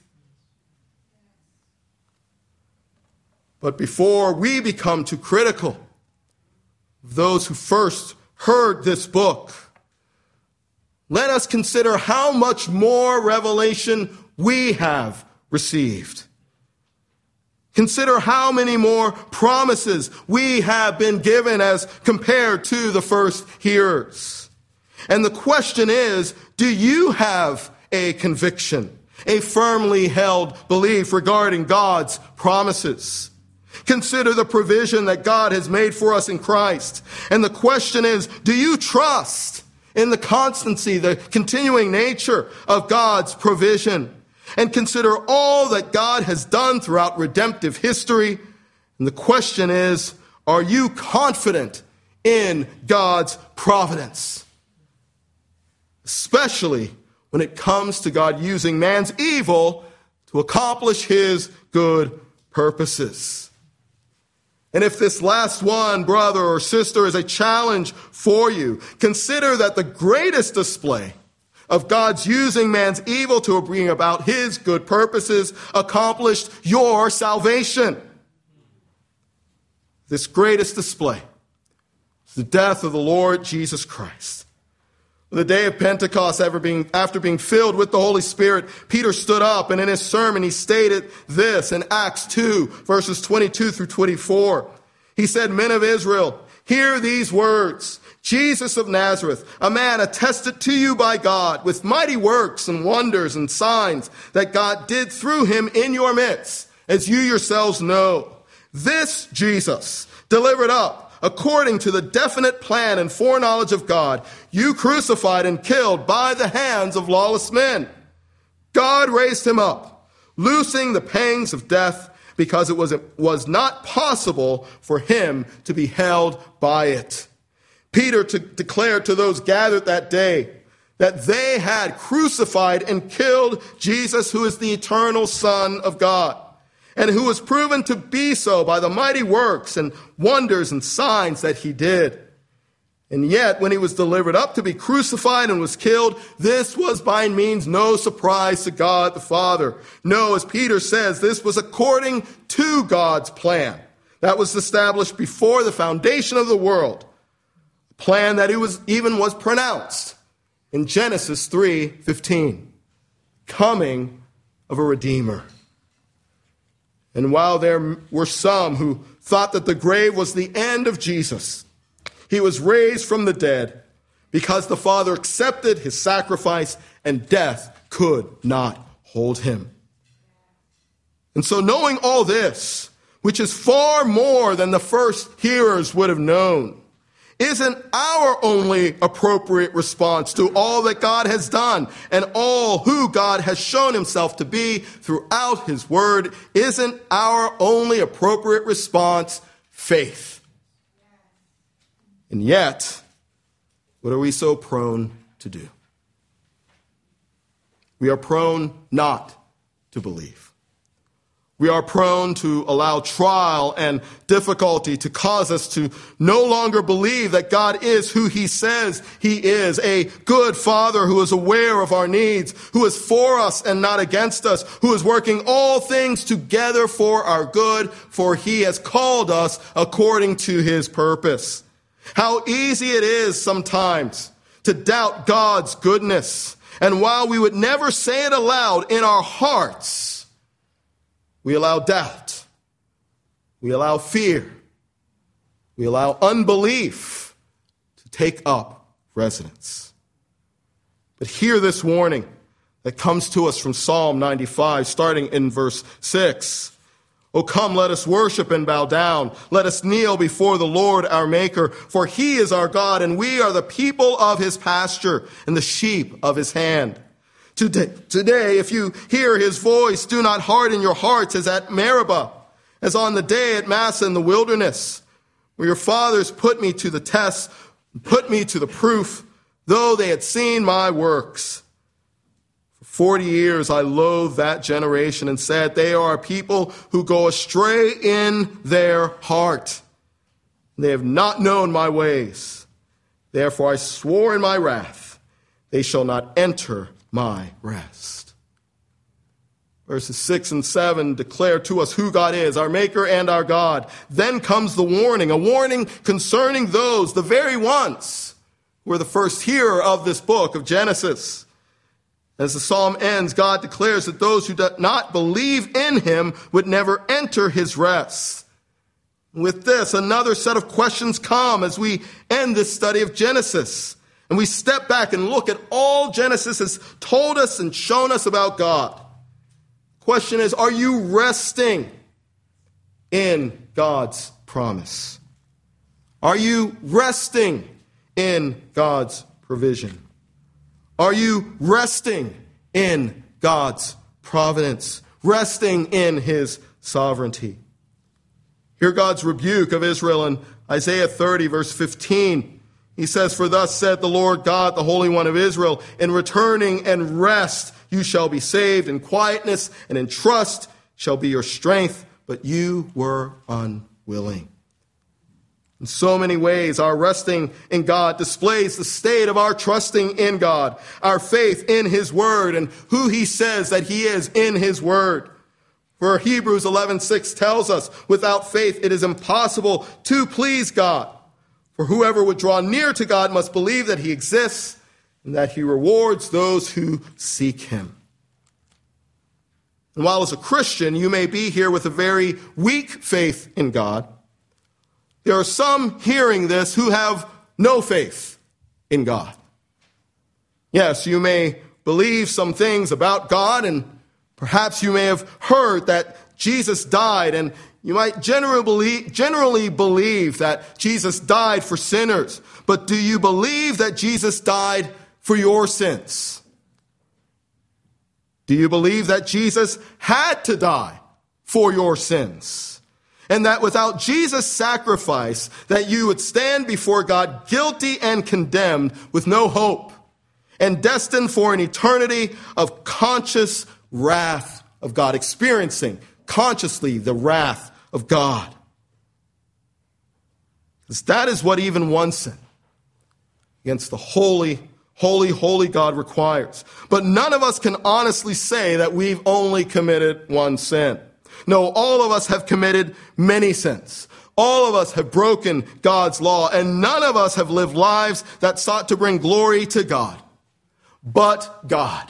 But before we become too critical of those who first heard this book, let us consider how much more revelation we have received. Consider how many more promises we have been given as compared to the first hearers. And the question is, do you have a conviction, a firmly held belief regarding God's promises? Consider the provision that God has made for us in Christ. And the question is, do you trust in the constancy, the continuing nature of God's provision? And consider all that God has done throughout redemptive history. And the question is, are you confident in God's providence? Especially when it comes to God using man's evil to accomplish his good purposes. And if this last one, brother or sister, is a challenge for you, consider that the greatest display of God's using man's evil to bring about his good purposes accomplished your salvation. This greatest display is the death of the Lord Jesus Christ. The day of Pentecost, after being, after being filled with the Holy Spirit, Peter stood up and in his sermon he stated this in Acts 2 verses 22 through 24. He said, men of Israel, hear these words. Jesus of Nazareth, a man attested to you by God with mighty works and wonders and signs that God did through him in your midst, as you yourselves know. This Jesus delivered up according to the definite plan and foreknowledge of God, you crucified and killed by the hands of lawless men. God raised him up, loosing the pangs of death because it was, it was not possible for him to be held by it. Peter to, declared to those gathered that day that they had crucified and killed Jesus, who is the eternal Son of God, and who was proven to be so by the mighty works and wonders and signs that he did. And yet, when he was delivered up to be crucified and was killed, this was by means no surprise to God the Father. No, as Peter says, this was according to God's plan. That was established before the foundation of the world. A plan that it was, even was pronounced in Genesis 3:15. Coming of a Redeemer. And while there were some who thought that the grave was the end of Jesus, he was raised from the dead because the Father accepted his sacrifice and death could not hold him. And so, knowing all this, which is far more than the first hearers would have known, isn't our only appropriate response to all that God has done and all who God has shown himself to be throughout his word. Isn't our only appropriate response faith? And yet, what are we so prone to do? We are prone not to believe. We are prone to allow trial and difficulty to cause us to no longer believe that God is who He says He is, a good Father who is aware of our needs, who is for us and not against us, who is working all things together for our good, for He has called us according to His purpose. How easy it is sometimes to doubt God's goodness. And while we would never say it aloud in our hearts, we allow doubt. We allow fear. We allow unbelief to take up residence. But hear this warning that comes to us from Psalm 95, starting in verse 6. Oh, come, let us worship and bow down. Let us kneel before the Lord our Maker, for he is our God, and we are the people of his pasture and the sheep of his hand. Today, today, if you hear his voice, do not harden your hearts as at Meribah, as on the day at Massah in the wilderness, where your fathers put me to the test, put me to the proof, though they had seen my works. For Forty years I loathed that generation and said, They are a people who go astray in their heart. They have not known my ways. Therefore I swore in my wrath, They shall not enter my rest. Verses 6 and 7 declare to us who God is, our Maker and our God. Then comes the warning, a warning concerning those, the very ones who were the first hearer of this book of Genesis. As the psalm ends, God declares that those who do not believe in him would never enter his rest. With this, another set of questions come as we end this study of Genesis. And we step back and look at all Genesis has told us and shown us about God. Question is, are you resting in God's promise? Are you resting in God's provision? Are you resting in God's providence, resting in his sovereignty? Hear God's rebuke of Israel in Isaiah 30, verse 15. He says, For thus said the Lord God, the Holy One of Israel, in returning and rest you shall be saved, in quietness and in trust shall be your strength, but you were unwilling. In so many ways, our resting in God displays the state of our trusting in God, our faith in His Word, and who He says that He is in His Word. For Hebrews 11:6 tells us, without faith it is impossible to please God. For whoever would draw near to God must believe that He exists and that He rewards those who seek Him. And while as a Christian you may be here with a very weak faith in God, there are some hearing this who have no faith in God. Yes, you may believe some things about God, and perhaps you may have heard that Jesus died and You might generally believe, generally believe that Jesus died for sinners, but do you believe that Jesus died for your sins? Do you believe that Jesus had to die for your sins? And that without Jesus' sacrifice, that you would stand before God guilty and condemned with no hope and destined for an eternity of conscious wrath of God, experiencing consciously the wrath of God. Because that is what even one sin against the holy, holy, holy God requires. But none of us can honestly say that we've only committed one sin. No, all of us have committed many sins. All of us have broken God's law, and none of us have lived lives that sought to bring glory to God. But God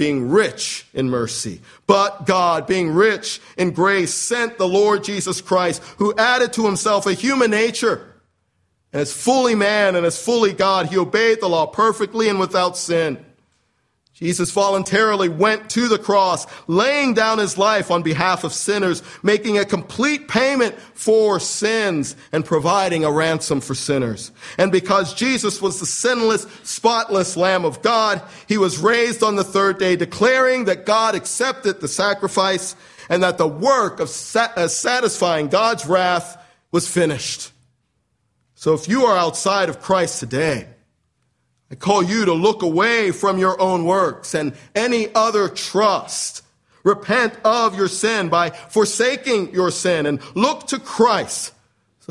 being rich in mercy. But God, being rich in grace, sent the Lord Jesus Christ, who added to himself a human nature. And as fully man and as fully God, he obeyed the law perfectly and without sin. Jesus voluntarily went to the cross, laying down his life on behalf of sinners, making a complete payment for sins and providing a ransom for sinners. And because Jesus was the sinless, spotless Lamb of God, he was raised on the third day, declaring that God accepted the sacrifice and that the work of uh, satisfying God's wrath was finished. So if you are outside of Christ today, I call you to look away from your own works and any other trust. Repent of your sin by forsaking your sin and look to Christ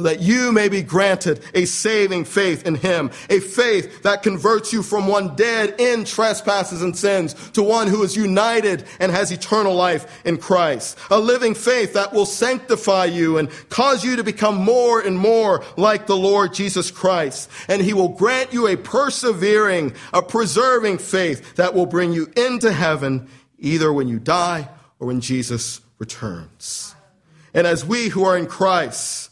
that you may be granted a saving faith in him, a faith that converts you from one dead in trespasses and sins to one who is united and has eternal life in Christ, a living faith that will sanctify you and cause you to become more and more like the Lord Jesus Christ. And he will grant you a persevering, a preserving faith that will bring you into heaven either when you die or when Jesus returns. And as we who are in Christ,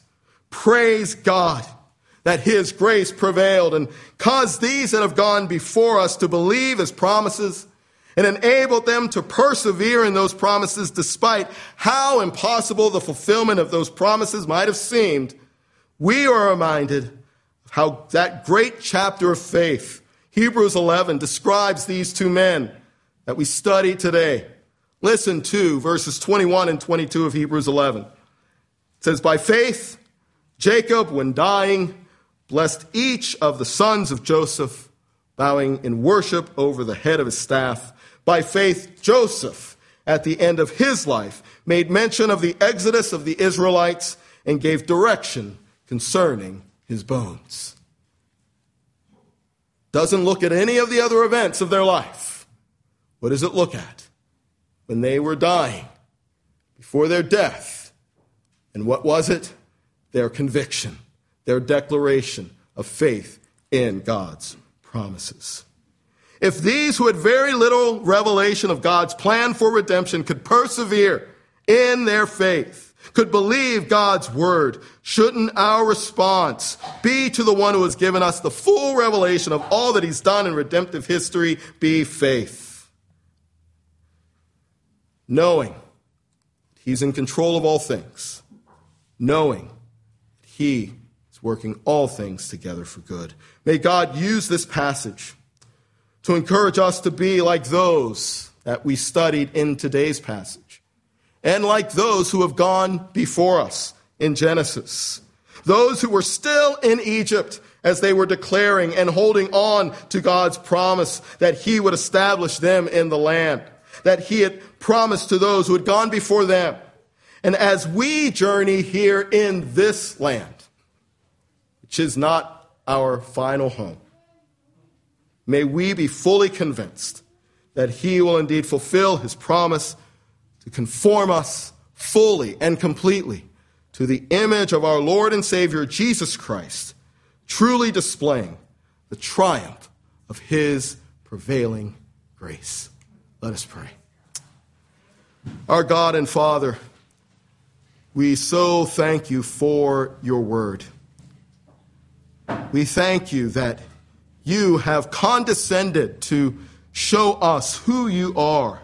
Praise God that His grace prevailed and caused these that have gone before us to believe His promises and enabled them to persevere in those promises despite how impossible the fulfillment of those promises might have seemed. We are reminded of how that great chapter of faith, Hebrews 11, describes these two men that we study today. Listen to verses 21 and 22 of Hebrews 11. It says, By faith, Jacob, when dying, blessed each of the sons of Joseph, bowing in worship over the head of his staff. By faith, Joseph, at the end of his life, made mention of the exodus of the Israelites and gave direction concerning his bones. Doesn't look at any of the other events of their life. What does it look at? When they were dying, before their death. And what was it? Their conviction, their declaration of faith in God's promises. If these who had very little revelation of God's plan for redemption could persevere in their faith, could believe God's word, shouldn't our response be to the one who has given us the full revelation of all that he's done in redemptive history be faith? Knowing he's in control of all things, knowing he is working all things together for good. May God use this passage to encourage us to be like those that we studied in today's passage, and like those who have gone before us in Genesis. Those who were still in Egypt as they were declaring and holding on to God's promise that He would establish them in the land, that He had promised to those who had gone before them and as we journey here in this land, which is not our final home, may we be fully convinced that He will indeed fulfill His promise to conform us fully and completely to the image of our Lord and Savior Jesus Christ, truly displaying the triumph of His prevailing grace. Let us pray. Our God and Father, we so thank you for your word. We thank you that you have condescended to show us who you are,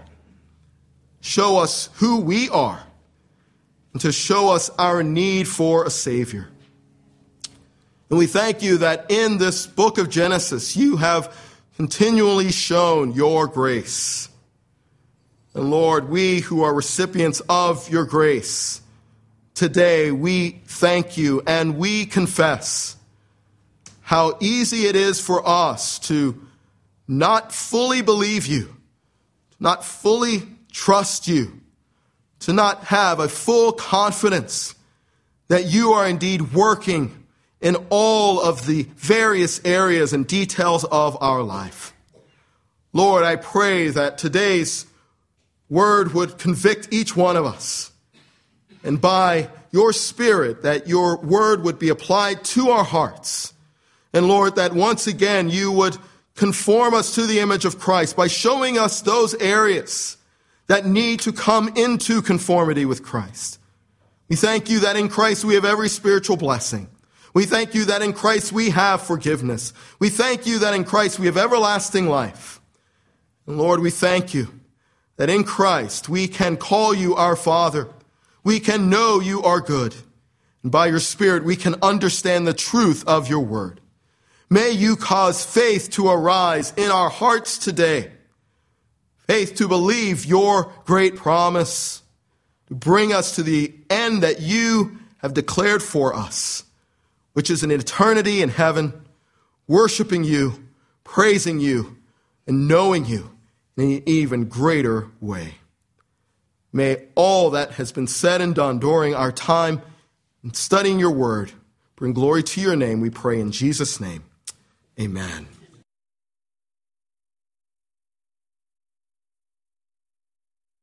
show us who we are, and to show us our need for a Savior. And we thank you that in this book of Genesis, you have continually shown your grace. And Lord, we who are recipients of your grace, today we thank you and we confess how easy it is for us to not fully believe you, not fully trust you, to not have a full confidence that you are indeed working in all of the various areas and details of our life. Lord, I pray that today's word would convict each one of us. And by your spirit, that your word would be applied to our hearts. And Lord, that once again you would conform us to the image of Christ by showing us those areas that need to come into conformity with Christ. We thank you that in Christ we have every spiritual blessing. We thank you that in Christ we have forgiveness. We thank you that in Christ we have everlasting life. And Lord, we thank you that in Christ we can call you our Father. We can know you are good. And by your Spirit, we can understand the truth of your word. May you cause faith to arise in our hearts today. Faith to believe your great promise, to bring us to the end that you have declared for us, which is an eternity in heaven, worshiping you, praising you, and knowing you in an even greater way. May all that has been said and done during our time in studying your word bring glory to your name, we pray in Jesus' name. Amen.